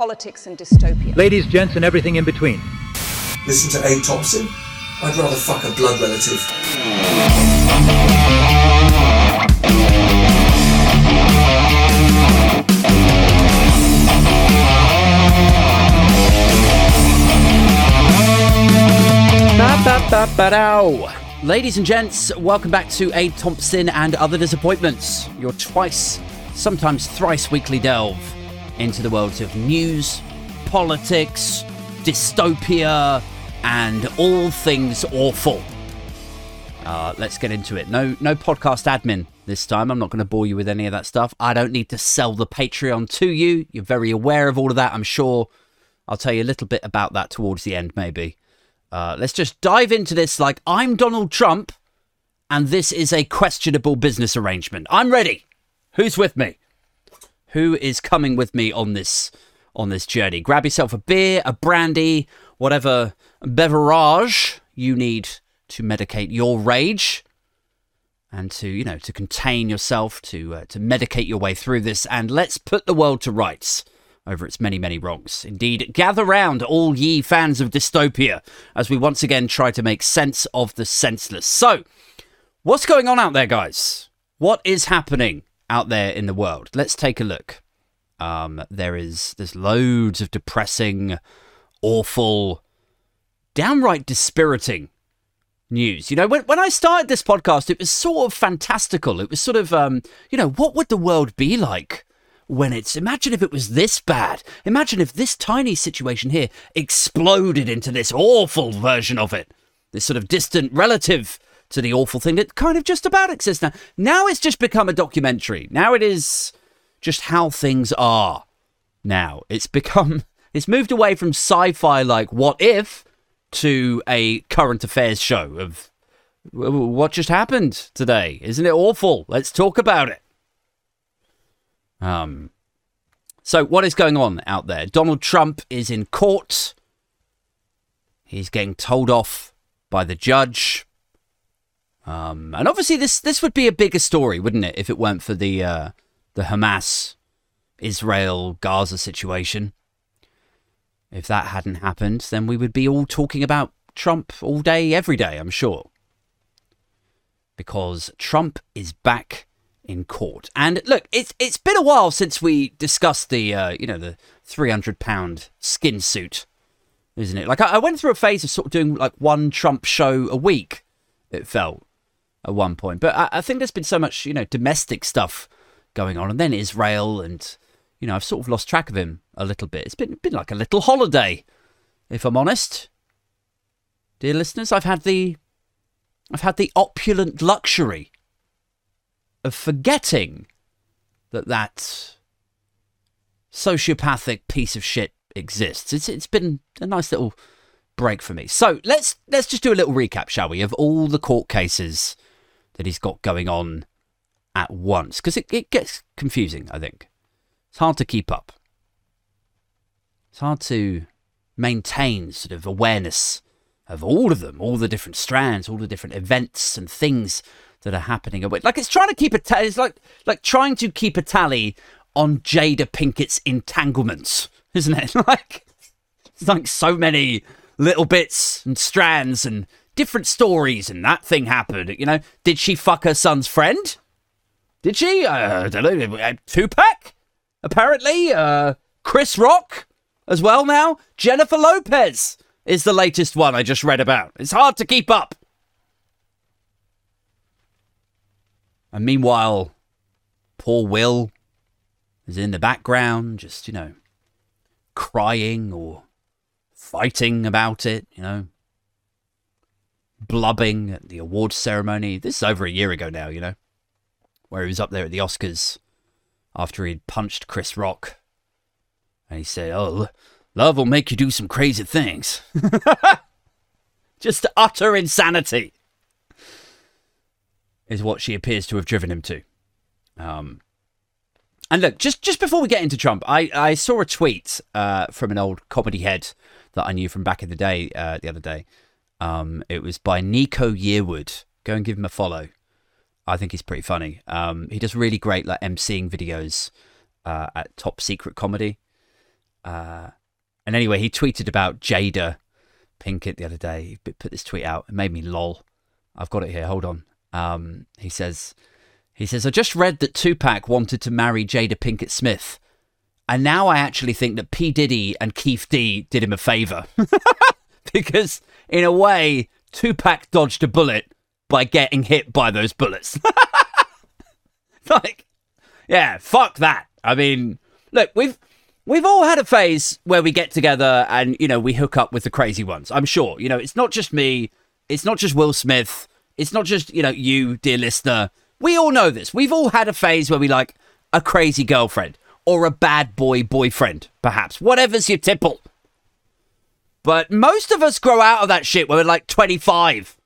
politics, and dystopia. Ladies, gents, and everything in between. Listen to Abe Thompson? I'd rather fuck a blood relative. Ba-ba-ba-ba-dow. Ladies and gents, welcome back to Abe Thompson and Other Disappointments, your twice, sometimes thrice weekly delve into the worlds of news, politics, dystopia, and all things awful. Uh, let's get into it. No, no podcast admin this time. I'm not going to bore you with any of that stuff. I don't need to sell the Patreon to you. You're very aware of all of that, I'm sure. I'll tell you a little bit about that towards the end, maybe. Uh, let's just dive into this like I'm Donald Trump, and this is a questionable business arrangement. I'm ready. Who's with me? Who is coming with me on this on this journey? Grab yourself a beer, a brandy, whatever beverage you need to medicate your rage and to you know to contain yourself to uh, to medicate your way through this and let's put the world to rights over its many, many wrongs. Indeed, gather round, all ye fans of dystopia, as we once again try to make sense of the senseless. So, what's going on out there, guys? What is happening out there in the world? Let's take a look. Um, there is there's loads of depressing, awful, downright dispiriting news. You know, when when I started this podcast, it was sort of fantastical. It was sort of, um, you know, what would the world be like? when it's imagine if it was this bad. Imagine if this tiny situation here exploded into this awful version of it. This sort of distant relative to the awful thing that kind of just about exists now. Now it's just become a documentary. Now it is just how things are. Now it's become it's moved away from sci-fi like what if to a current affairs show of what just happened today. Isn't it awful? Let's talk about it. Um, so, what is going on out there? Donald Trump is in court. He's getting told off by the judge. Um, and obviously, this this would be a bigger story, wouldn't it, if it weren't for the uh, the Hamas Israel Gaza situation? If that hadn't happened, then we would be all talking about Trump all day, every day, I'm sure. Because Trump is back in court. And look, it's it's been a while since we discussed the uh, you know the three hundred pound skin suit, isn't it? Like I, I, went through a phase of sort of doing like one Trump show a week. It felt at one point, but I, I think there's been so much you know domestic stuff going on, and then Israel, and you know I've sort of lost track of him a little bit. It's been been like a little holiday, if I'm honest. Dear listeners, I've had the I've had the opulent luxury of forgetting that that sociopathic piece of shit exists. It's it's been a nice little break for me. So let's let's just do a little recap, shall we, of all the court cases that he's got going on at once, because it, it gets confusing. I think it's hard to keep up. It's hard to maintain sort of awareness of all of them, all the different strands, all the different events and things that are happening. Like it's trying to keep a tally. It's like like trying to keep a tally on Jada Pinkett's entanglements, isn't it? like it's like so many little bits and strands and different stories, and that thing happened. You know, did she fuck her son's friend? Did she? Uh, I don't know. Uh, Tupac, apparently. Uh, Chris Rock as well now. Jennifer Lopez is the latest one I just read about. It's hard to keep up. And meanwhile, poor Will is in the background, just, you know, crying or fighting about it, you know, blubbing at the awards ceremony. This is over a year ago now, you know, where he was up there at the Oscars after he'd punched Chris Rock. And he said, Oh, love will make you do some crazy things. Just utter insanity is what she appears to have driven him to. Um, and look, just just before we get into Trump, I, I saw a tweet uh, from an old comedy head that I knew from back in the day uh, the other day. Um, it was by Nico Yearwood. Go and give him a follow. I think he's pretty funny. Um, he does really great like emceeing videos uh, at Top Secret Comedy. Uh, and anyway, he tweeted about Jada Pinkett the other day. He put this tweet out. It made me lol. I've got it here. Hold on. Um, he says, he says, I just read that Tupac wanted to marry Jada Pinkett Smith. And now I actually think that P. Diddy and Keffe D did him a favor. because, in a way, Tupac dodged a bullet by getting hit by those bullets. like, yeah, fuck that. I mean, look, we've we've all had a phase where we get together and you know we hook up with the crazy ones. I'm sure. You know, it's not just me. It's not just Will Smith. It's not just you know you, dear listener. We all know this. We've all had a phase where we like a crazy girlfriend or a bad boy boyfriend, perhaps. Whatever's your tipple. But most of us grow out of that shit when we're like 25.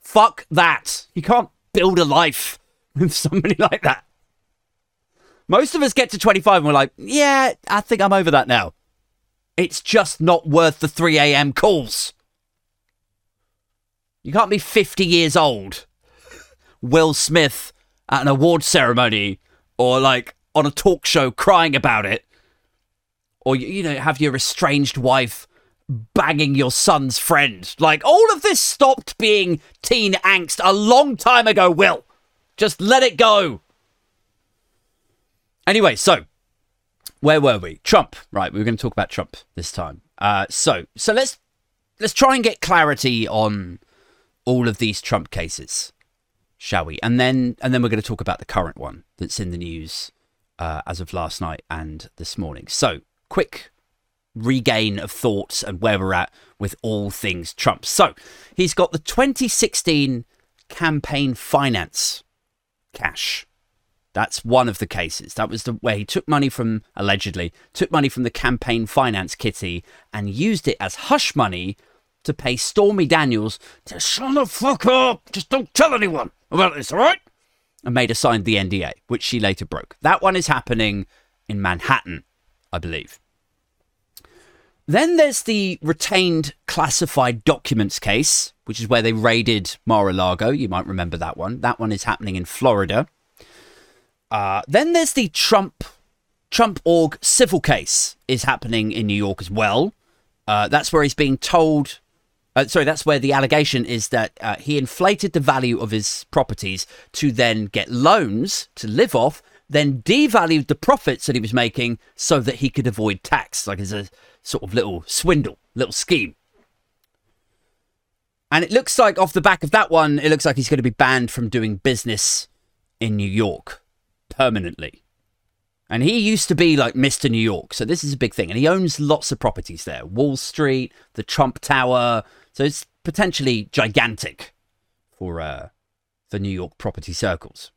Fuck that. You can't build a life with somebody like that. Most of us get to 25 and we're like, yeah, I think I'm over that now. It's just not worth the 3 a.m. calls. You can't be 50 years old, Will Smith at an award ceremony, or like on a talk show crying about it, or, you know, have your estranged wife banging your son's friend. Like, all of this stopped being teen angst a long time ago, Will. Just let it go. Anyway, so where were we? Trump. Right, we were going to talk about Trump this time. Uh, so, so let's let's try and get clarity on all of these Trump cases, shall we? And then and then we're going to talk about the current one that's in the news uh, as of last night and this morning. So, quick regain of thoughts and where we're at with all things Trump. So, he's got the 2016 campaign finance cash. That's one of the cases. That was the where he took money from allegedly took money from the campaign finance kitty and used it as hush money to pay Stormy Daniels to shut the fuck up. Just don't tell anyone about this, all right? And made her sign the NDA, which she later broke. That one is happening in Manhattan, I believe. Then there's the retained classified documents case, which is where they raided Mar a Lago. You might remember that one. That one is happening in Florida. Uh, then there's the Trump Trump org civil case is happening in New York as well. Uh, that's where he's being told. Uh, sorry, that's where the allegation is that uh, he inflated the value of his properties to then get loans to live off, then devalued the profits that he was making so that he could avoid tax. Like it's a sort of little swindle, little scheme. And it looks like off the back of that one, it looks like he's going to be banned from doing business in New York permanently. And he used to be like Mr. New York. So this is a big thing. And he owns lots of properties there Wall Street, the Trump Tower. So it's potentially gigantic for, uh, for New York property circles.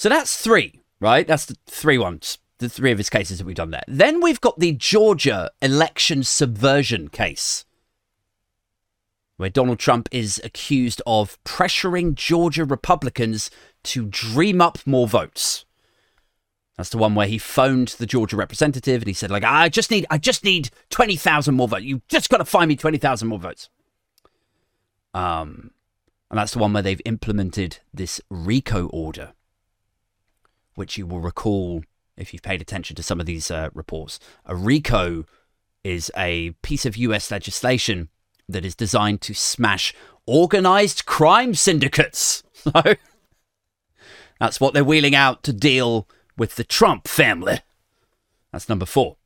So that's three, right? That's the three ones, the three of his cases that we've done there. Then we've got the Georgia election subversion case where Donald Trump is accused of pressuring Georgia Republicans to dream up more votes. That's the one where he phoned the Georgia representative and he said, like, I just need, I just need 20,000 more votes. You just got to find me 20,000 more votes. Um, and that's the one where they've implemented this RICO order, which you will recall if you've paid attention to some of these uh, reports. A RICO is a piece of US legislation that is designed to smash organized crime syndicates. That's what they're wheeling out to deal with the Trump family. That's number four.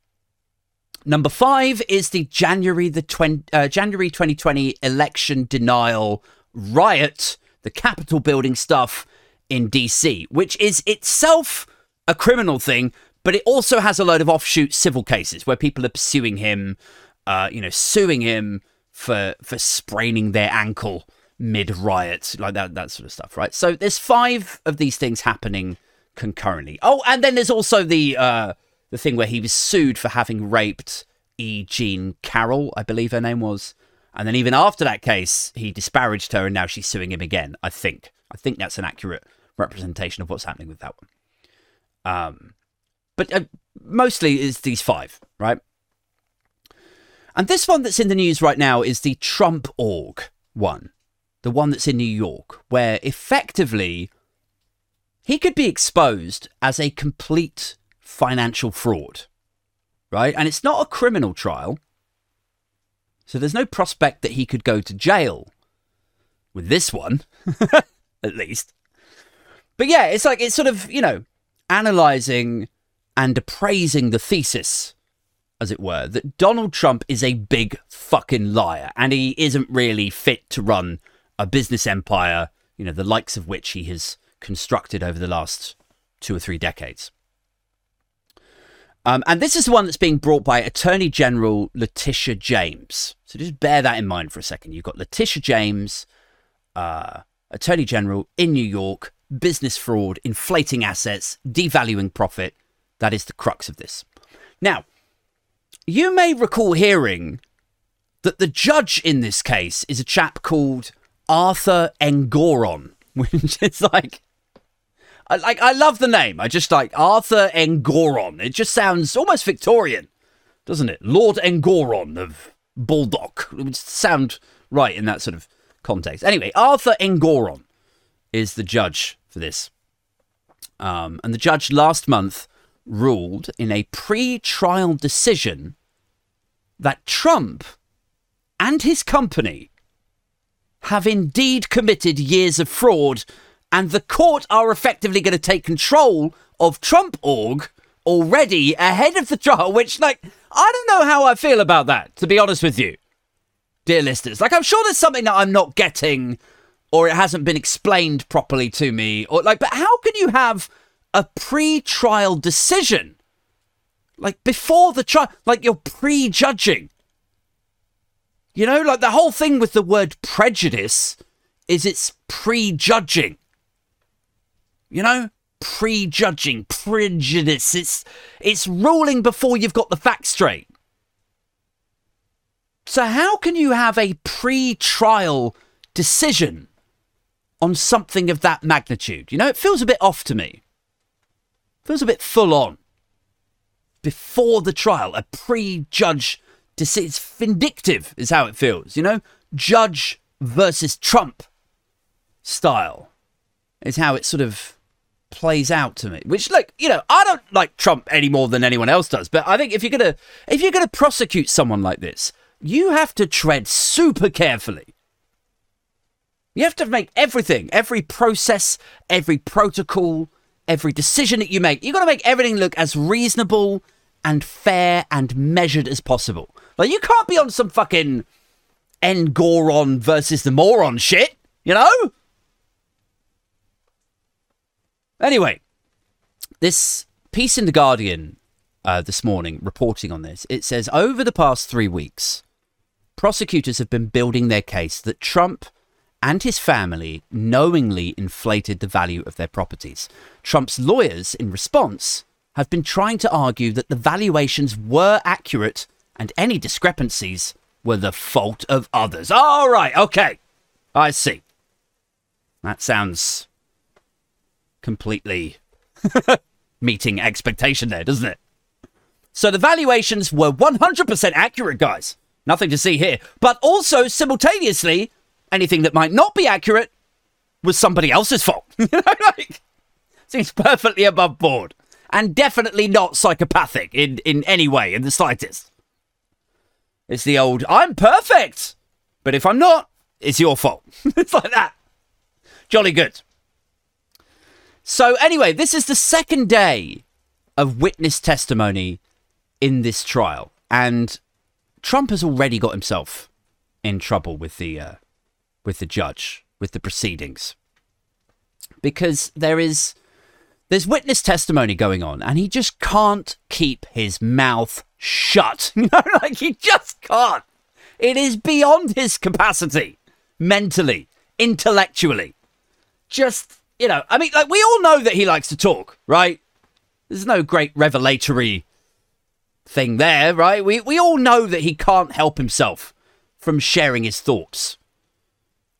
Number five is the January the 20, uh, January 2020 election denial riot, the Capitol building stuff in DC, which is itself a criminal thing, but it also has a load of offshoot civil cases where people are pursuing him, uh, you know, suing him for for spraining their ankle mid riot, like that that sort of stuff, right? So there's five of these things happening concurrently. Oh, and then there's also the uh the thing where he was sued for having raped E. Jean Carroll, I believe her name was. And then even after that case, he disparaged her and now she's suing him again, I think. I think that's an accurate representation of what's happening with that one. Um, but uh, mostly is these five, right? And this one that's in the news right now is the Trump org one, the one that's in New York, where effectively he could be exposed as a complete financial fraud. right? And it's not a criminal trial. So there's no prospect that he could go to jail with this one, at least. But yeah, it's like, it's sort of, you know, analyzing and appraising the thesis, as it were, that Donald Trump is a big fucking liar and he isn't really fit to run a business empire, you know, the likes of which he has constructed over the last two or three decades. Um, and this is the one that's being brought by Attorney General Letitia James. So just bear that in mind for a second. You've got Letitia James, uh, Attorney General in New York, business fraud, inflating assets, devaluing profit. That is the crux of this. Now, you may recall hearing that the judge in this case is a chap called Arthur Engoron, which is like I like I love the name. I just like Arthur Engoron. It just sounds almost Victorian, doesn't it? Lord Engoron of Baldock. It would sound right in that sort of context. Anyway, Arthur Engoron is the judge for this. Um, and the judge last month ruled in a pre-trial decision that Trump and his company have indeed committed years of fraud and the court are effectively going to take control of Trump org already ahead of the trial, which, like, I don't know how I feel about that, to be honest with you, dear listeners. Like, I'm sure there's something that I'm not getting or it hasn't been explained properly to me, or like, but how can you have a pre trial decision? Like, before the trial, like, you're prejudging. You know, like the whole thing with the word prejudice is it's prejudging. You know, prejudging, prejudice. It's it's ruling before you've got the facts straight. So how can you have a pre-trial decision on something of that magnitude? You know, it feels a bit off to me. Feels a bit full on. Before the trial, a pre-judge decision. It's vindictive, is how it feels. You know, judge versus Trump style is how it sort of plays out to me. Which, like, you know, I don't like Trump any more than anyone else does. But I think if you're gonna if you're gonna prosecute someone like this, you have to tread super carefully. You have to make everything, every process, every protocol, every decision that you make. you've got to make everything look as reasonable and fair and measured as possible. Like you can't be on some fucking Engoron versus the moron shit, you know? Anyway, this piece in The Guardian uh, this morning reporting on this, it says over the past three weeks, prosecutors have been building their case that Trump and his family knowingly inflated the value of their properties. Trump's lawyers, in response, have been trying to argue that the valuations were accurate and any discrepancies were the fault of others. All right, okay. I see. That sounds completely meeting expectation there, doesn't it? So the valuations were 100% accurate, guys. Nothing to see here. But also, simultaneously, anything that might not be accurate was somebody else's fault. like, seems perfectly above board. And definitely not psychopathic in, in any way, in the slightest. It's the old, I'm perfect. But if I'm not, it's your fault. it's like that. Jolly good. So, anyway, this is the second day of witness testimony in this trial. And Trump has already got himself in trouble with the, uh, with the judge, with the proceedings. Because there is there's witness testimony going on and he just can't keep his mouth shut. You know, like he just can't. It is beyond his capacity mentally, intellectually. Just you know, I mean, like we all know that he likes to talk, right? There's no great revelatory thing there, right? We we all know that he can't help himself from sharing his thoughts.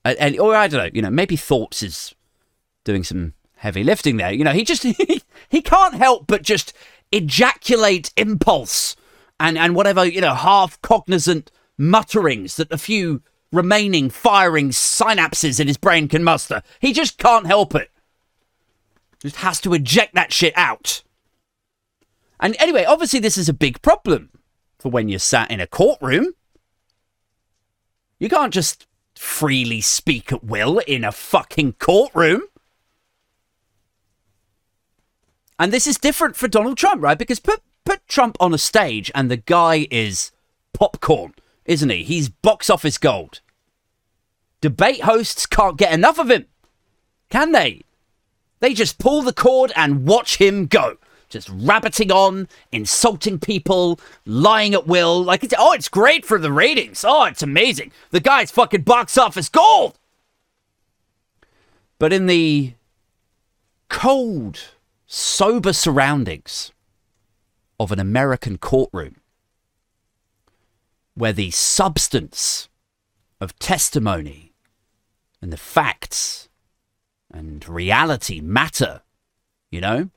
And, and or I don't know, you know, maybe thoughts is doing some heavy lifting there. You know, he just he, he can't help but just ejaculate impulse and and whatever, you know, half cognizant mutterings that a few remaining firing synapses in his brain can muster. He just can't help it. Just has to eject that shit out. And anyway, obviously, this is a big problem for when you're sat in a courtroom. You can't just freely speak at will in a fucking courtroom. And this is different for Donald Trump, right? Because put put Trump on a stage and the guy is popcorn, isn't he? He's box office gold. Debate hosts can't get enough of him, can they? They just pull the cord and watch him go. Just rabbiting on, insulting people, lying at will. Like, it's, oh, it's great for the ratings. Oh, it's amazing. The guy's fucking box office gold. But in the cold, sober surroundings of an American courtroom, where the substance of testimony and the facts and reality matter, you know?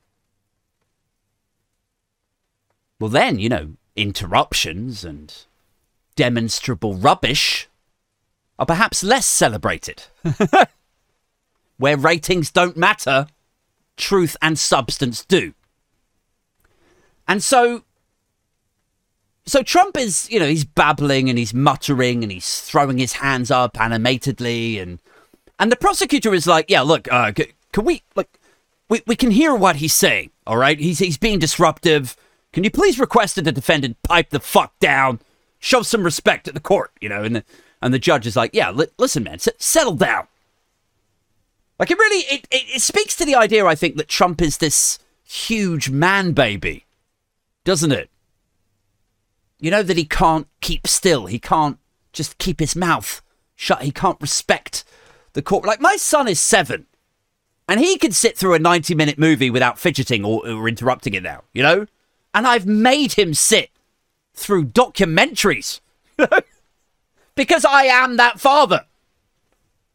Well, then, you know, interruptions and demonstrable rubbish are perhaps less celebrated. Where ratings don't matter, truth and substance do. And so so Trump is, you know, he's babbling and he's muttering and he's throwing his hands up animatedly and and the prosecutor is like, yeah, look, uh, can we like we, we can hear what he's saying, all right? He's he's being disruptive. Can you please request that the defendant pipe the fuck down, show some respect at the court, you know? And the, and the judge is like, yeah, li- listen, man, s- settle down. Like it really, it, it, it speaks to the idea, I think, that Trump is this huge man baby, doesn't it? You know that he can't keep still. He can't just keep his mouth shut. He can't respect the court. Like my son is seven, and he can sit through a ninety-minute movie without fidgeting or, or interrupting it now. You know, and I've made him sit through documentaries because I am that father.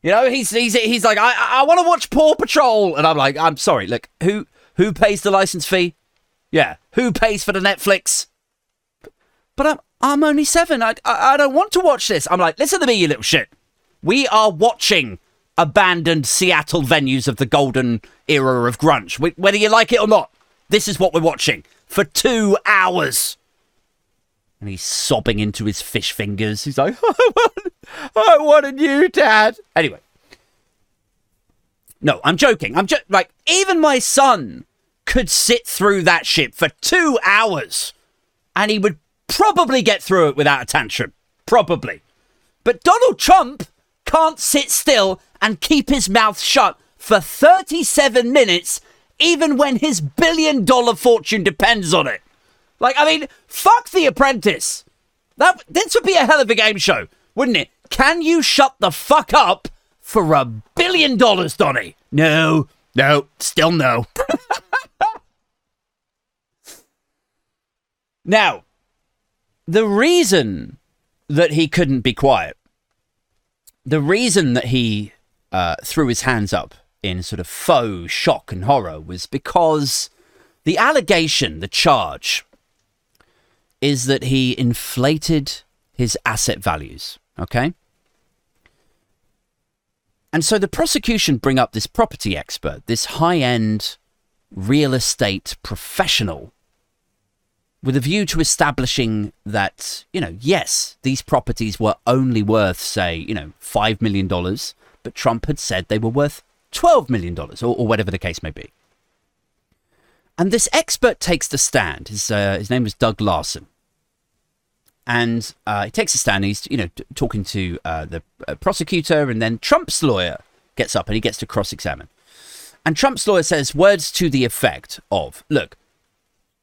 You know, he's he's he's like, I I want to watch Paw Patrol, and I'm like, I'm sorry, look, who who pays the license fee? Yeah, who pays for the Netflix? But I'm I'm only seven. I I, I don't want to watch this. I'm like, listen to me, you little shit. We are watching abandoned Seattle venues of the golden era of grunge, whether you like it or not. This is what we're watching for two hours. And he's sobbing into his fish fingers. He's like, I want, I want a new dad. Anyway. No, I'm joking. I'm just like, even my son could sit through that shit for two hours and he would probably get through it without a tantrum. Probably. But Donald Trump can't sit still and keep his mouth shut for 37 minutes, even when his billion dollar fortune depends on it. Like, I mean, fuck The Apprentice. That this would be a hell of a game show, wouldn't it? Can you shut the fuck up for a billion dollars, Donny? No, no, still no. now, the reason that he couldn't be quiet, the reason that he uh, threw his hands up in sort of faux shock and horror was because the allegation, the charge, is that he inflated his asset values. Okay. And so the prosecution bring up this property expert, this high end real estate professional, with a view to establishing that, you know, yes, these properties were only worth, say, you know, $5 million, but Trump had said they were worth $12 million, or, or whatever the case may be. And this expert takes the stand. His, uh, his name was Doug Larson and uh, he takes a stand. he's you know t- talking to uh, the uh, prosecutor, and then Trump's lawyer gets up and he gets to cross-examine. And Trump's lawyer says words to the effect of, "Look,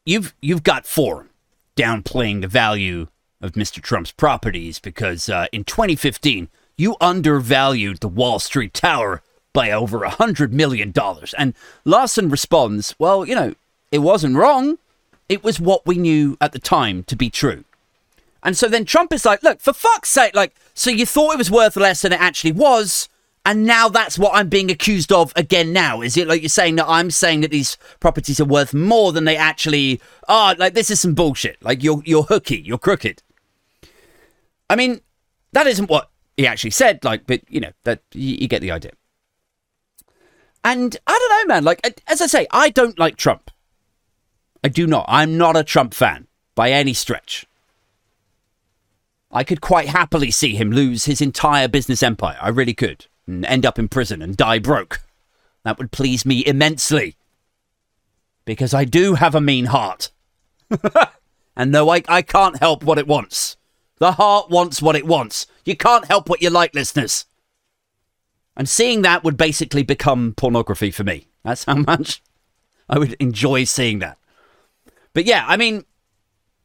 you've you've got form downplaying the value of Mr. Trump's properties because uh, in 2015 you undervalued the Wall Street Tower by over a hundred million dollars." And Larson responds, "Well, you know, it wasn't wrong." It was what we knew at the time to be true. And so then Trump is like, look, for fuck's sake, like, so you thought it was worth less than it actually was, and now that's what I'm being accused of again now. Is it like you're saying that I'm saying that these properties are worth more than they actually are? Like, this is some bullshit. Like, you're, you're hooky, you're crooked. I mean, that isn't what he actually said, like, but, you know, that you, you get the idea. And I don't know, man. Like, as I say, I don't like Trump. I do not. I'm not a Trump fan by any stretch. I could quite happily see him lose his entire business empire. I really could. And end up in prison and die broke. That would please me immensely. Because I do have a mean heart. and no, I, I can't help what it wants. The heart wants what it wants. You can't help what you like, listeners. And seeing that would basically become pornography for me. That's how much I would enjoy seeing that. But yeah, I mean,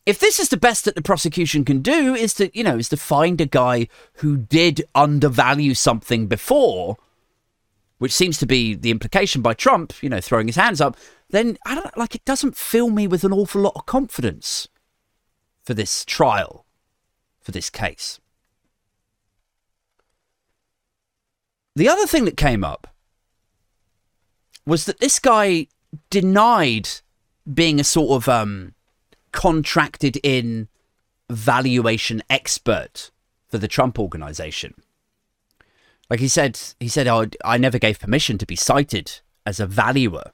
if this is the best that the prosecution can do, is to, you know, is to find a guy who did undervalue something before, which seems to be the implication by Trump, you know, throwing his hands up, then I don't like it doesn't fill me with an awful lot of confidence for this trial, for this case. The other thing that came up was that this guy denied being a sort of um, contracted in valuation expert for the Trump organization. Like he said, he said, oh, I never gave permission to be cited as a valuer.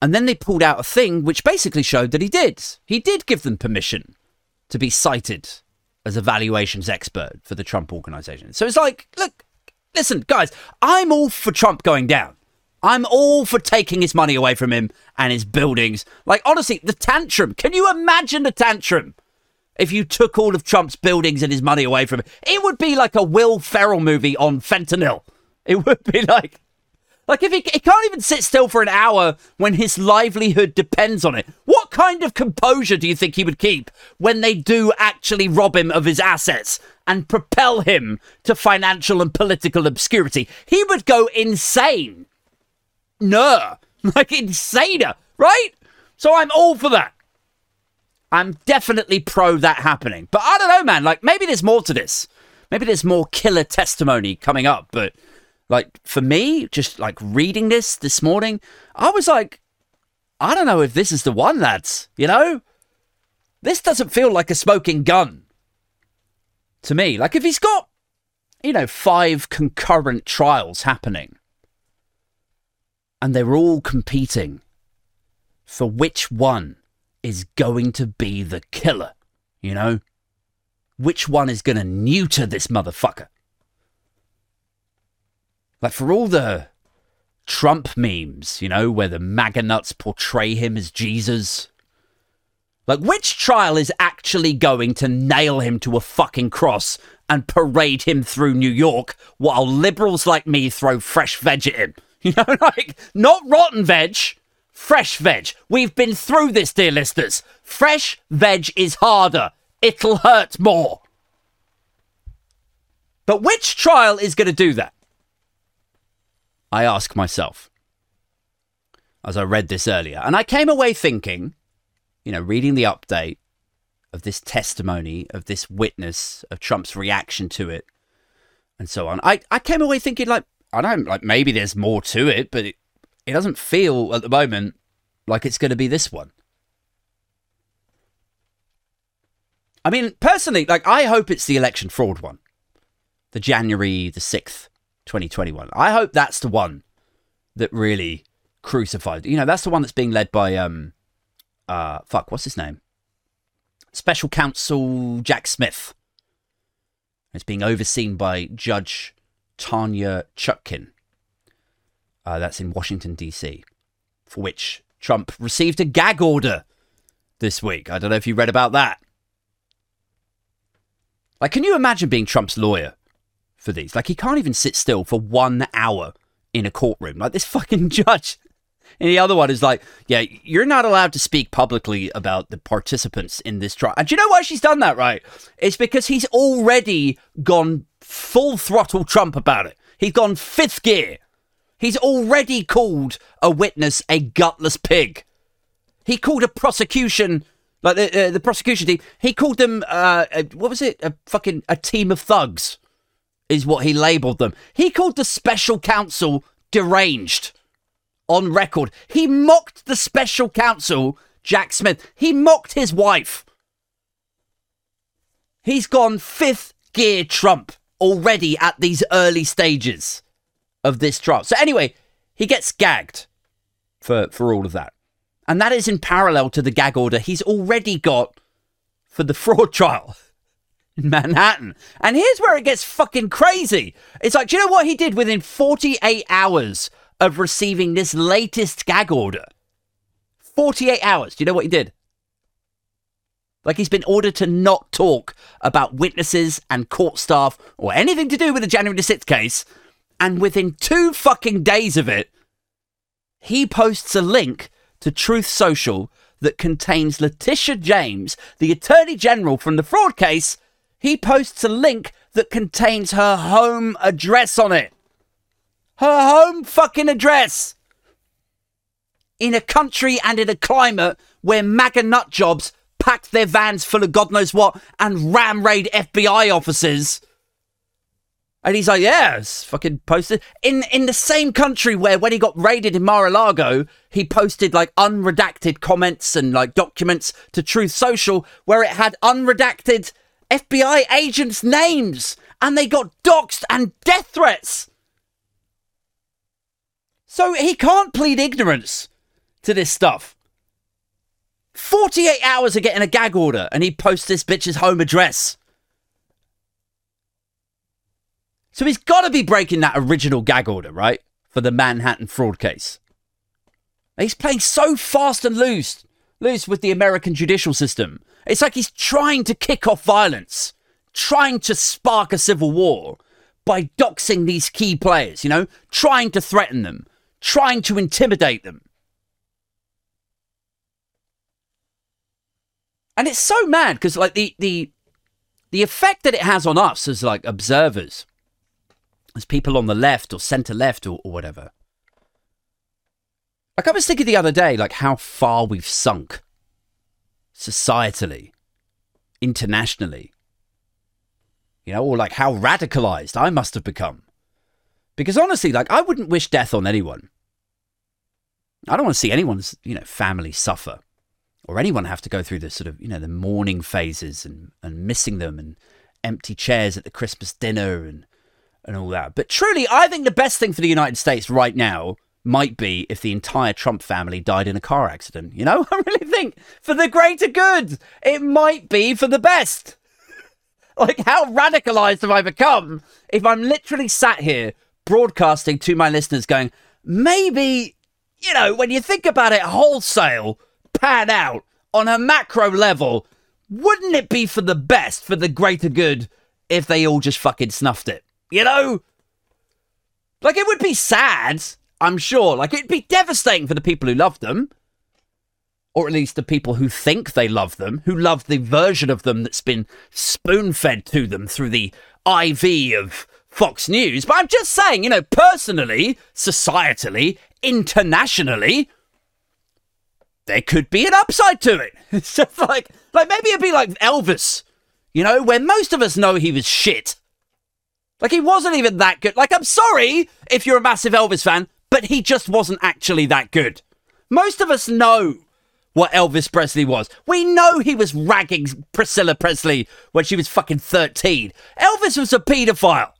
And then they pulled out a thing which basically showed that he did. He did give them permission to be cited as a valuations expert for the Trump organization. So it's like, look, listen, guys, I'm all for Trump going down. I'm all for taking his money away from him and his buildings. Like, honestly, the tantrum. Can you imagine the tantrum if you took all of Trump's buildings and his money away from him? It would be like a Will Ferrell movie on fentanyl. It would be like. Like, if he, he can't even sit still for an hour when his livelihood depends on it, what kind of composure do you think he would keep when they do actually rob him of his assets and propel him to financial and political obscurity? He would go insane no, like insaner, right? So I'm all for that. I'm definitely pro that happening. But I don't know, man. Like maybe there's more to this. Maybe there's more killer testimony coming up. But like for me, just like reading this this morning, I was like, I don't know if this is the one, lads. You know, this doesn't feel like a smoking gun to me. Like if he's got, you know, five concurrent trials happening and they're all competing for which one is going to be the killer, you know? Which one is going to neuter this motherfucker? Like, for all the Trump memes, you know, where the MAGA nuts portray him as Jesus. Like, which trial is actually going to nail him to a fucking cross and parade him through New York while liberals like me throw fresh veg at him? You know, like, not rotten veg, fresh veg. We've been through this, dear listeners. Fresh veg is harder, it'll hurt more. But which trial is going to do that? I ask myself as I read this earlier. And I came away thinking, you know, reading the update of this testimony, of this witness, of Trump's reaction to it, and so on. I, I came away thinking, like, I don't like maybe there's more to it, but it, it doesn't feel at the moment like it's going to be this one. I mean, personally, like I hope it's the election fraud one, the January the sixth, twenty twenty one. I hope that's the one that really crucified. You know, that's the one that's being led by um, uh, fuck, what's his name? Special Counsel Jack Smith. It's being overseen by Judge Tanya Chutkan. Uh, that's in Washington, D.C., for which Trump received a gag order this week. I don't know if you read about that. Like, can you imagine being Trump's lawyer for these? Like, he can't even sit still for one hour in a courtroom. Like, this fucking judge. And the other one is like, yeah, you're not allowed to speak publicly about the participants in this trial. And do you know why she's done that, right? It's because he's already gone full throttle Trump about it. He's gone fifth gear. He's already called a witness a gutless pig. He called a prosecution, like the uh, the prosecution team. He called them, uh, a, what was it? A fucking a team of thugs, is what he labelled them. He called the special counsel deranged. On record, he mocked the special counsel Jack Smith. He mocked his wife. He's gone fifth gear Trump already at these early stages of this trial. So anyway, he gets gagged for for all of that. And that is in parallel to the gag order he's already got for the fraud trial in Manhattan. And here's where it gets fucking crazy. It's like, do you know what he did within 48 hours of receiving this latest gag order? 48 hours. Do you know what he did? Like he's been ordered to not talk about witnesses and court staff or anything to do with the January the 6th case. And within two fucking days of it, he posts a link to Truth Social that contains Letitia James, the Attorney General from the fraud case. He posts a link that contains her home address on it. Her home fucking address. In a country and in a climate where MAGA nut jobs packed their vans full of God knows what and ram raid FBI offices. And he's like, yeah, it's fucking posted in in the same country where when he got raided in Mar-a-Lago, he posted like unredacted comments and like documents to Truth Social where it had unredacted FBI agents' names and they got doxxed and death threats. So he can't plead ignorance to this stuff. 48 hours of getting a gag order and he posts this bitch's home address. So he's got to be breaking that original gag order, right? For the Manhattan fraud case. He's playing so fast and loose, loose with the American judicial system. It's like he's trying to kick off violence, trying to spark a civil war by doxing these key players, you know, trying to threaten them, trying to intimidate them. and it's so mad because like the the the effect that it has on us as like observers as people on the left or center left or, or whatever like i was thinking the other day like how far we've sunk societally internationally. You know or like how radicalized i must have become. Because honestly like i wouldn't wish death on anyone. I don't want to see anyone's you know family suffer or anyone have to go through the sort of, you know, the mourning phases and, and missing them and empty chairs at the Christmas dinner and, and all that. But truly, I think the best thing for the United States right now might be if the entire Trump family died in a car accident. You know, I really think for the greater good, it might be for the best. like, how radicalized have I become if I'm literally sat here broadcasting to my listeners going, maybe, you know, when you think about it wholesale, pan out on a macro level, wouldn't it be for the best, for the greater good, if they all just fucking snuffed it? You know? Like, it would be sad, I'm sure. Like, it'd be devastating for the people who love them. Or at least the people who think they love them, who love the version of them that's been spoon fed to them through the IV of Fox News. But I'm just saying, you know, personally, societally, internationally, there could be an upside to it. Like, like maybe it'd be like Elvis, you know, where most of us know he was shit. Like he wasn't even that good. Like I'm sorry if you're a massive Elvis fan, but he just wasn't actually that good. Most of us know what Elvis Presley was. We know he was ragging Priscilla Presley when she was fucking 13. Elvis was a paedophile.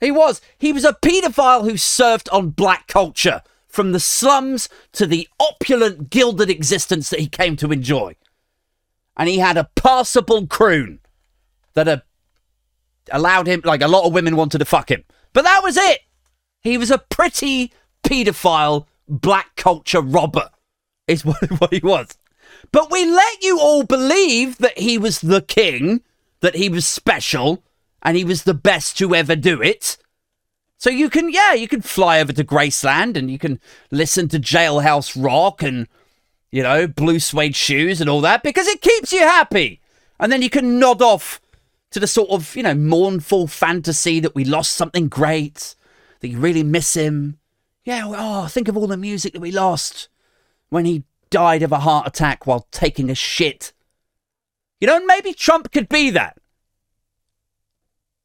He was. He was a paedophile who served on black culture from the slums to the opulent, gilded existence that he came to enjoy. And he had a passable croon that uh, allowed him, like a lot of women wanted to fuck him. But that was it. He was a pretty paedophile, black culture robber, is what, what he was. But we let you all believe that he was the king, that he was special, and he was the best to ever do it. So you can, yeah, you can fly over to Graceland and you can listen to Jailhouse Rock and, you know, blue suede shoes and all that because it keeps you happy. And then you can nod off to the sort of, you know, mournful fantasy that we lost something great, that you really miss him. Yeah, well, oh, think of all the music that we lost when he died of a heart attack while taking a shit. You know, maybe Trump could be that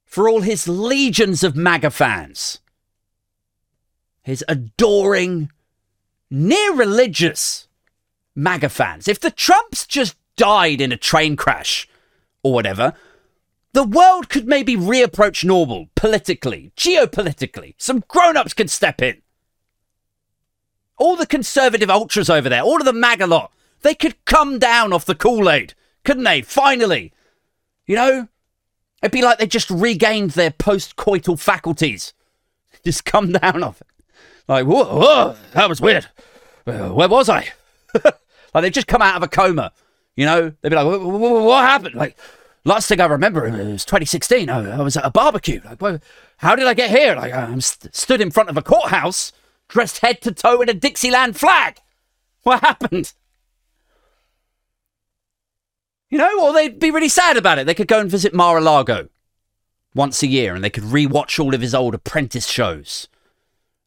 for all his legions of MAGA fans, his adoring, near religious MAGA fans. If the Trumps just died in a train crash or whatever, the world could maybe reapproach normal politically, geopolitically. Some grown ups could step in. All the conservative ultras over there, all of the MAGA lot, they could come down off the Kool Aid, couldn't they? Finally. You know? It'd be like they just regained their post coital faculties. Just come down off it. Like, whoa, whoa, that was weird. Uh, where was I? like they've just come out of a coma. You know? They'd be like, what, happened? Like, last thing I remember it was 2016. I, was at a barbecue. Like, how did I get here? Like, I'm st- stood in front of a courthouse, dressed head to toe in a Dixieland flag. What happened? You know, or they'd be really sad about it. They could go and visit Mar-a-Lago once a year and they could re-watch all of his old apprentice shows.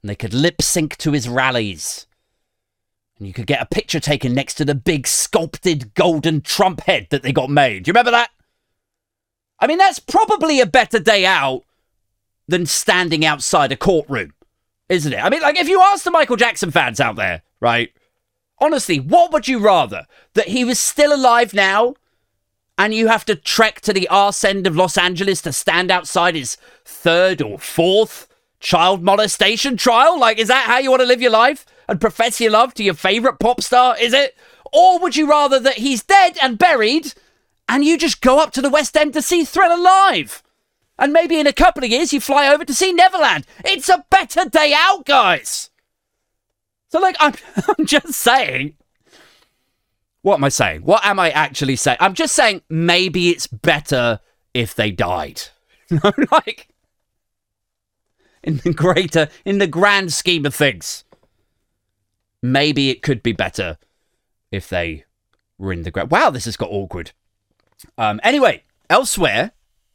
And they could lip sync to his rallies. And you could get a picture taken next to the big sculpted golden Trump head that they got made. Do you remember that? I mean, that's probably a better day out than standing outside a courtroom, isn't it? I mean, like, if you ask the Michael Jackson fans out there, right? Honestly, what would you rather? That he was still alive now and you have to trek to the arse end of Los Angeles to stand outside his third or fourth child molestation trial? Like, is that how you want to live your life and profess your love to your favourite pop star? Is it? Or would you rather that he's dead and buried and you just go up to the West End to see Thriller live? And maybe in a couple of years you fly over to see Neverland. It's a better day out, guys. So, like, I'm, I'm just saying what am I saying? What am I actually saying? I'm just saying maybe it's better if they died. like in the greater in the grand scheme of things. Maybe it could be better if they were in the ground. Wow, this has got awkward. Um anyway, elsewhere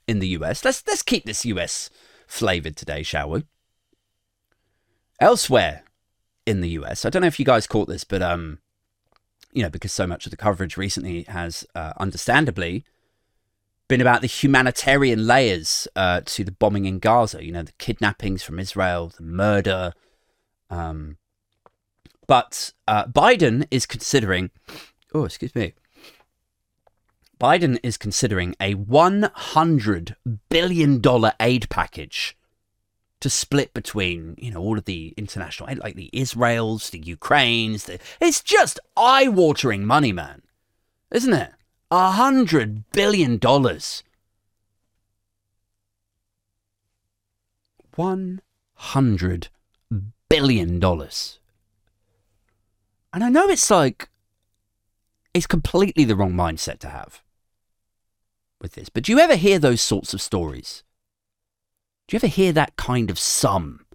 in the US, let's let's keep this US flavored today, shall we? Elsewhere in the US, I don't know if you guys caught this, but um you know, because so much of the coverage recently has, uh, understandably, been about the humanitarian layers uh, to the bombing in Gaza. You know, the kidnappings from Israel, the murder. Um, but uh, Biden is considering. Oh, excuse me. Biden is considering a $100 billion aid package to split between, you know, all of the international, aid, like the Israels, the Ukraines. The, it's just eye-watering money, man, isn't it? A hundred billion dollars. One hundred billion dollars. And I know it's like, it's completely the wrong mindset to have with this, but do you ever hear those sorts of stories? Do you ever hear that kind of sum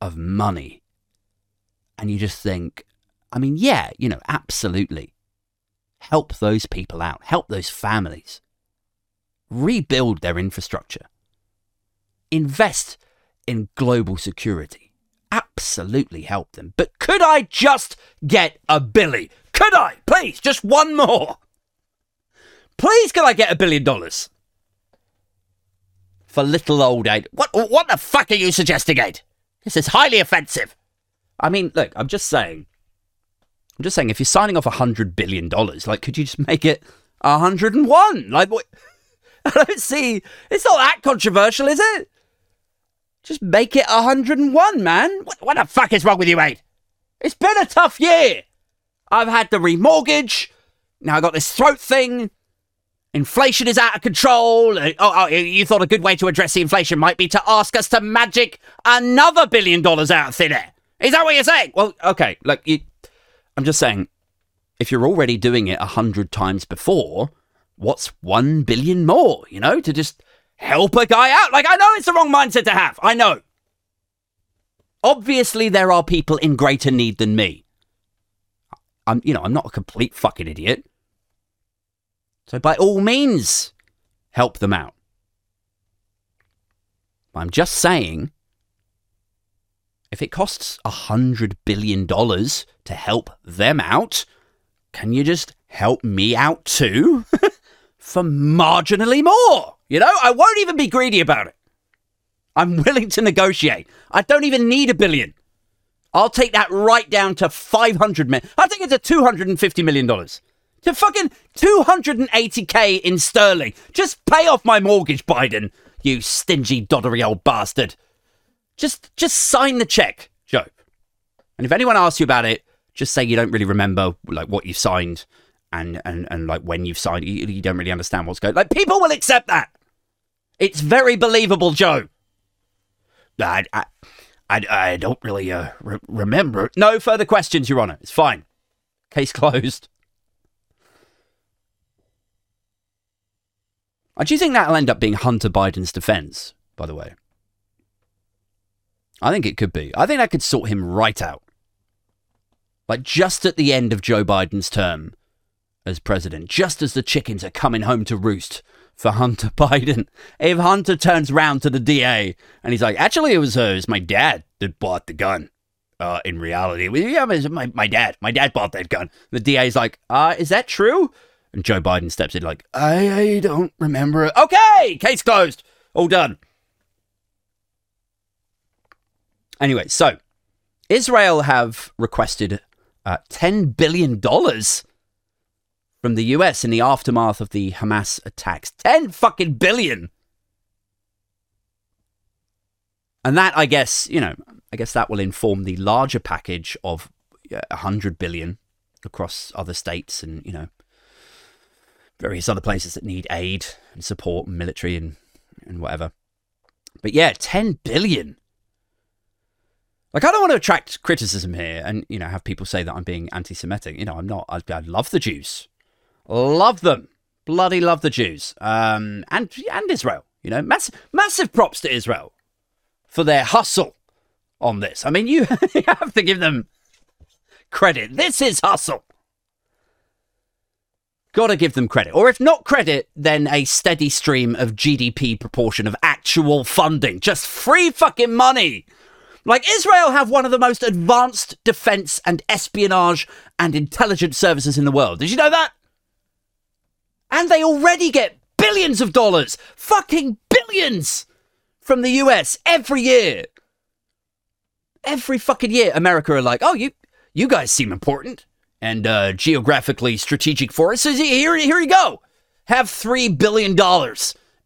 of money? And you just think, I mean, yeah, you know, absolutely. Help those people out, help those families, rebuild their infrastructure, invest in global security. Absolutely help them. But could I just get a billy? Could I? Please, just one more. Please, can I get a billion dollars? for little old Aid. What, what the fuck are you suggesting, Aid? This is highly offensive. I mean, look, I'm just saying. I'm just saying, if you're signing off a hundred billion dollars, like, could you just make it a hundred and one? Like, what? I don't see. It's not that controversial, is it? Just make it a hundred and one, man. What, what the fuck is wrong with you, Aid? It's been a tough year. I've had to remortgage. Now I got this throat thing. Inflation is out of control. Uh, oh, oh, you thought a good way to address the inflation might be to ask us to magic another billion dollars out of thin air. Is that what you're saying? Well, okay. Look, you, I'm just saying, if you're already doing it a hundred times before, what's one billion more? You know, to just help a guy out. Like I know it's the wrong mindset to have. I know. Obviously, there are people in greater need than me. I'm, you know, I'm not a complete fucking idiot. So by all means, help them out. I'm just saying, if it costs a hundred billion dollars to help them out, can you just help me out too? For marginally more. You know, I won't even be greedy about it. I'm willing to negotiate. I don't even need a billion. I'll take that right down to 500 million. I think it's a 250 million dollars to fucking 280k in sterling. Just pay off my mortgage, Biden, you stingy, doddery old bastard. Just, just sign the check, Joe. And if anyone asks you about it, Just say you don't really remember like what you've signed and and and like when you've signed. You, you don't really understand what's going. Like people will accept that. It's very believable, Joe. I I I, don't really uh, re- remember. No further questions, Your Honour. It's fine. Case closed. Do think that'll end up being Hunter Biden's defense, by the way. I think it could be. I think that could sort him right out. Like just at the end of Joe Biden's term as president, just as the chickens are coming home to roost for Hunter Biden. If Hunter turns round to the DA and he's like, actually, it was, uh, it was my dad that bought the gun. Uh, in reality, yeah, my, my dad. My dad bought that gun. The DA's like, uh, is that true? And Joe Biden steps in like, I, I don't remember it. Okay, case closed. All done. Anyway, so Israel have requested uh, $10 billion from the US in the aftermath of the Hamas attacks. 10 fucking billion. And that, I guess, you know, I guess that will inform the larger package of a 100 billion across other states and, you know, various other places that need aid and support, and military and, and whatever. But yeah, 10 billion. Like, I don't want to attract criticism here and, you know, have people say that I'm being anti Semitic. You know, I'm not. I, I love the Jews. Love them. Bloody love the Jews. Um, and, and Israel. You know, massive, massive props to Israel for their hustle on this. I mean, you have to give them credit. This is hustle. Gotta give them credit. Or if not credit, then a steady stream of GDP proportion of actual funding. Just free fucking money. Like Israel have one of the most advanced defense and espionage and intelligence services in the world. Did you know that? And they already get billions of dollars, fucking billions from the US every year. Every fucking year, America are like, oh, you, you guys seem important and uh, geographically strategic for us. So here, here you go. Have $3 billion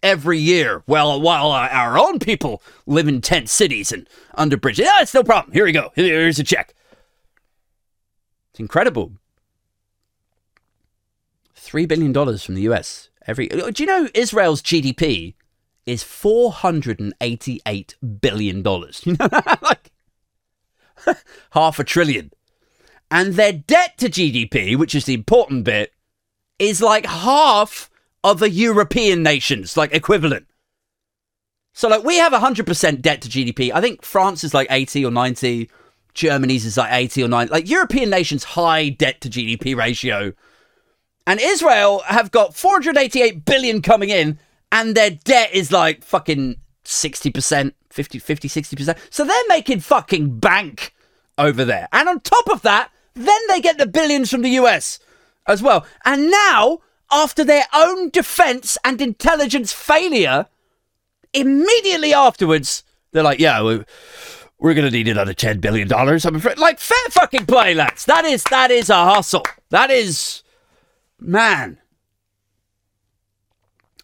every year while, while uh, our own people live in tent cities and under bridges. Yeah, it's no problem. Here we go. Here's a check. It's incredible. $3 billion from the US every. Uh, do you know Israel's GDP is $488 billion? You know, like half a trillion. And their debt to GDP, which is the important bit, is like half of a European nation's like equivalent. So like we have 100% debt to GDP. I think France is like 80 or 90. Germany's is like 80 or 90. Like European nations high debt to GDP ratio. And Israel have got 488 billion coming in and their debt is like fucking 60%, 50 50 60%. So they're making fucking bank over there. And on top of that, then they get the billions from the US as well. And now, after their own defense and intelligence failure, immediately afterwards, they're like, yeah, we're, we're going to need another $10 billion. I'm afraid. Like, fair fucking play, lads. That is, that is a hustle. That is, man.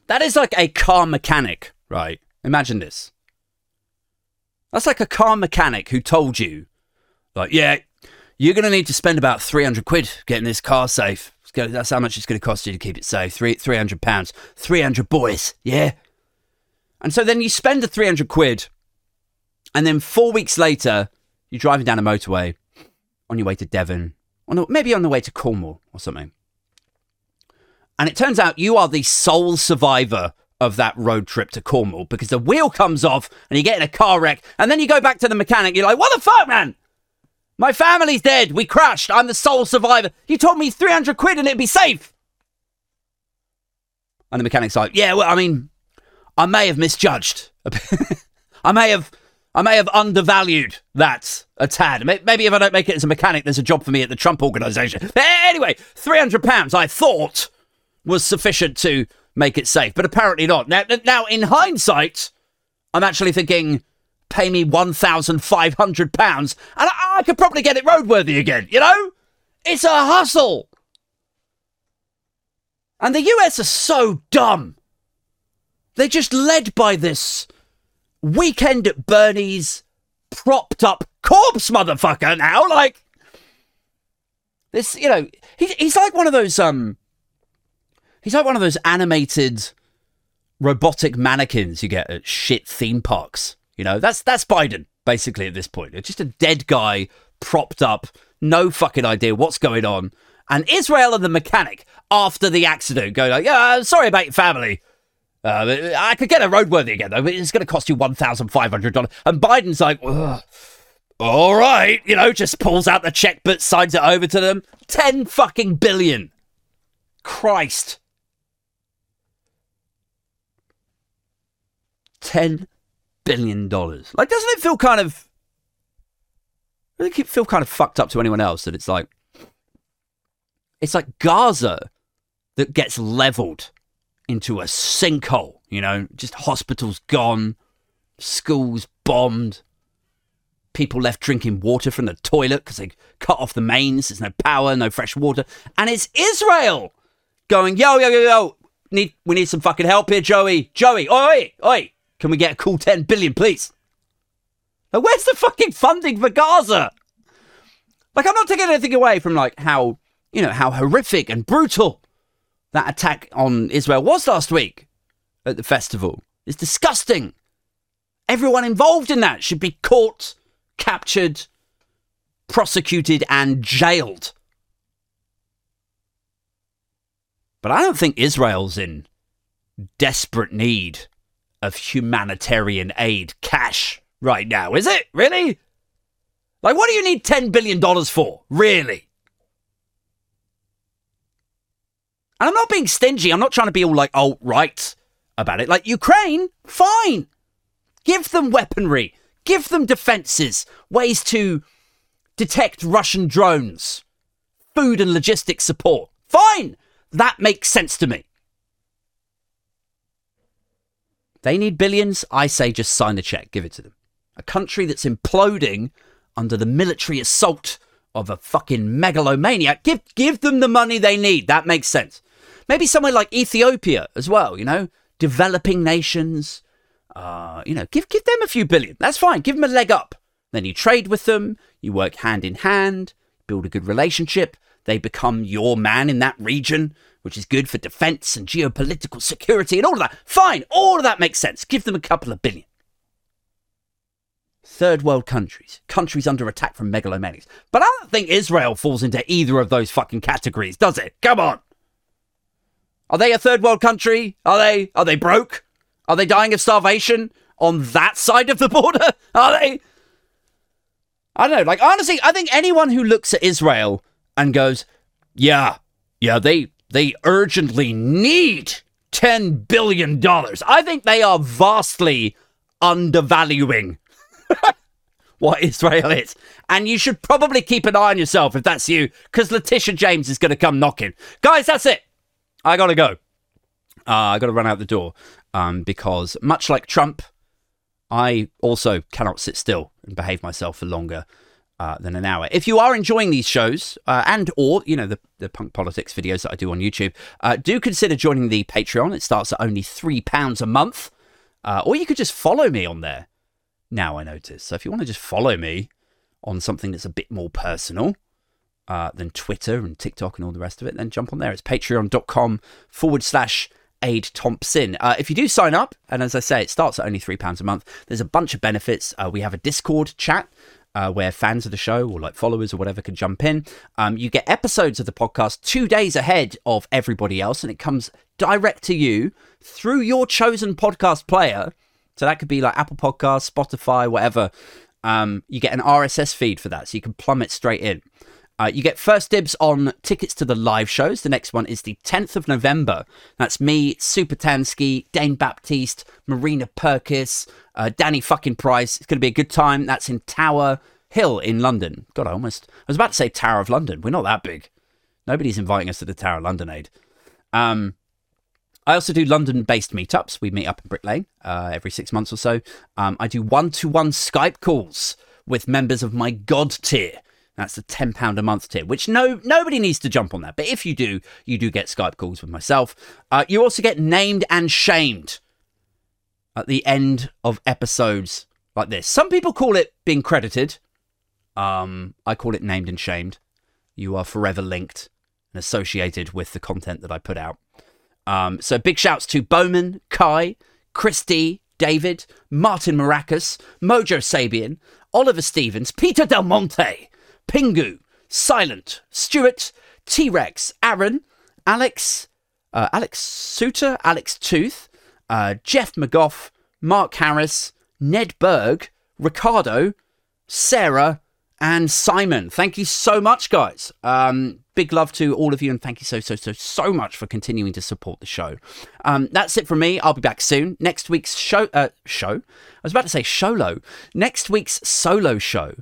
That is like a car mechanic, right? Imagine this. That's like a car mechanic who told you, like, yeah, you're going to need to spend about 300 quid getting this car safe. Gonna, that's how much it's going to cost you to keep it safe. Three, 300 pounds. 300 boys, yeah? And so then you spend the 300 quid, and then four weeks later, you're driving down a motorway on your way to Devon, on the, maybe on the way to Cornwall or something. And it turns out you are the sole survivor of that road trip to Cornwall because the wheel comes off and you get in a car wreck, and then you go back to the mechanic. You're like, what the fuck, man? My family's dead. We crashed. I'm the sole survivor. You told me 300 quid and it'd be safe. And the mechanic's like, yeah, well, I mean, I may have misjudged. I may have, I may have undervalued that a tad. Maybe if I don't make it as a mechanic, there's a job for me at the Trump organization. Anyway, 300 pounds I thought was sufficient to make it safe, but apparently not. Now, now in hindsight, I'm actually thinking, pay me £1,500 and I, I could probably get it roadworthy again, you know? It's a hustle. And the US are so dumb. They're just led by this weekend at Bernie's propped up corpse motherfucker now. Like, This, you know, he, he's like one of those um. He's like one of those animated robotic mannequins you get at shit theme parks. You know, that's that's Biden basically at this point. It's just a dead guy propped up, no fucking idea what's going on. And Israel and the mechanic after the accident go like, "Yeah, sorry about your family. Uh, I could get a roadworthy again though, but it's going to cost you one thousand five hundred dollars." And Biden's like, Ugh all right, you know, just pulls out the check but signs it over to them. 10 fucking billion. Christ. 10 billion dollars. Like, doesn't it feel kind of. Doesn't it feel kind of fucked up to anyone else that it's like. It's like Gaza that gets leveled into a sinkhole, you know, just hospitals gone, schools bombed, people left drinking water from the toilet because they cut off the mains. There's no power, no fresh water. And it's Israel going, yo, yo, yo, yo, need, we need some fucking help here, Joey. Joey, oi, oi, can we get a cool 10 billion, please? Now, where's the fucking funding for Gaza? Like, I'm not taking anything away from, like, how, you know, how horrific and brutal that attack on Israel was last week at the festival. It's disgusting. Everyone involved in that should be caught captured, prosecuted, and jailed. But I don't think Israel's in desperate need of humanitarian aid cash right now, is it? Really? Like, what do you need $10 billion for? Really? And I'm not being stingy. I'm not trying to be all like alt right about it. Like, Ukraine, fine. Give them weaponry. Give them defenses, ways to detect Russian drones, food and logistics support. Fine, that makes sense to me. They need billions. I say just sign the check, give it to them. A country that's imploding under the military assault of a fucking megalomaniac. Give give them the money they need. That makes sense. Maybe somewhere like Ethiopia as well, you know, developing nations, uh, you know, give give them a few billion. That's fine. Give them a leg up. Then you trade with them. You work hand in hand. Build a good relationship. They become your man in that region, which is good for defense and geopolitical security and all of that. Fine. All of that makes sense. Give them a couple of billion. Third world countries, countries under attack from megalomaniacs. But I don't think Israel falls into either of those fucking categories, does it? Come on. Are they a third world country? Are they are they broke? Are they dying of starvation on that side of the border? Are they? I don't know. Like, honestly, I think anyone who looks at Israel and goes, yeah, yeah, they they urgently need ten billion dollars. I think they are vastly undervaluing what Israel is. And you should probably keep an eye on yourself if that's you, because Letitia James is going to come knocking. Guys, that's it. I got to go. Uh, I got to run out the door um, because much like Trump, I also cannot sit still and behave myself for longer uh, than an hour. If you are enjoying these shows uh, and or you know the, the punk politics videos that I do on YouTube, uh, do consider joining the Patreon. It starts at only three pounds a month, uh, or you could just follow me on there. Now I notice. So if you want to just follow me on something that's a bit more personal. Uh, than Twitter and TikTok and all the rest of it, then jump on there. It's patreon.com forward slash Aid Thompson. Uh, if you do sign up, and as I say, it starts at only £3 a month, there's a bunch of benefits. Uh, we have a Discord chat. Uh, where fans of the show or like followers or whatever can jump in. Um, you get episodes of the podcast two days ahead of everybody else, and it comes direct to you through your chosen podcast player. So that could be like Apple Podcasts, Spotify, whatever. Um, you get an RSS feed for that, so you can plumb it straight in. Uh, you get first dibs on tickets to the live shows. The next one is the 10th of November. That's me, Super Tansky, Dane Baptiste, Marina Purkiss, uh, Danny fucking Price. It's going to be a good time. That's in Tower Hill in London. God, I almost. I was about to say Tower of London. We're not that big. Nobody's inviting us to the Tower of London aid. Um, I also do London based meetups. We meet up in Brick Lane uh, every six months or so. Um, I do one to one Skype calls with members of my God tier. That's the £10 a month tier, which no nobody needs to jump on that. But if you do, you do get Skype calls with myself. Uh, you also get named and shamed at the end of episodes like this. Some people call it being credited. Um, I call it named and shamed. you are forever linked and associated with the content that I put out. Um, so big shouts to Bowman, Kai, Christy, David, Martin Maracas, Mojo Sabian, Oliver Stevens, Peter Del Monte, Pingu, Silent, Stuart, T Rex, Aaron, Alex, uh, Alex Suter, Alex Tooth, uh, Jeff McGough, Mark Harris, Ned Berg, Ricardo, Sarah, and Simon. Thank you so much, guys. Um, big love to all of you, and thank you so, so, so, so much for continuing to support the show. Um, that's it from me. I'll be back soon. Next week's show, uh, show. I was about to say solo. Next week's solo show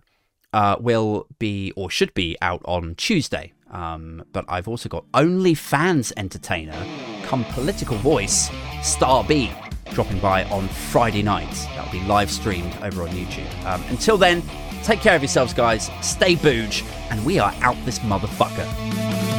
uh, will be or should be out on Tuesday. Um, but I've also got OnlyFans entertainer, come political voice, Star B, dropping by on Friday night. That'll be live streamed over on YouTube. Um, until then, take care of yourselves, guys. Stay booge, and we are out this motherfucker.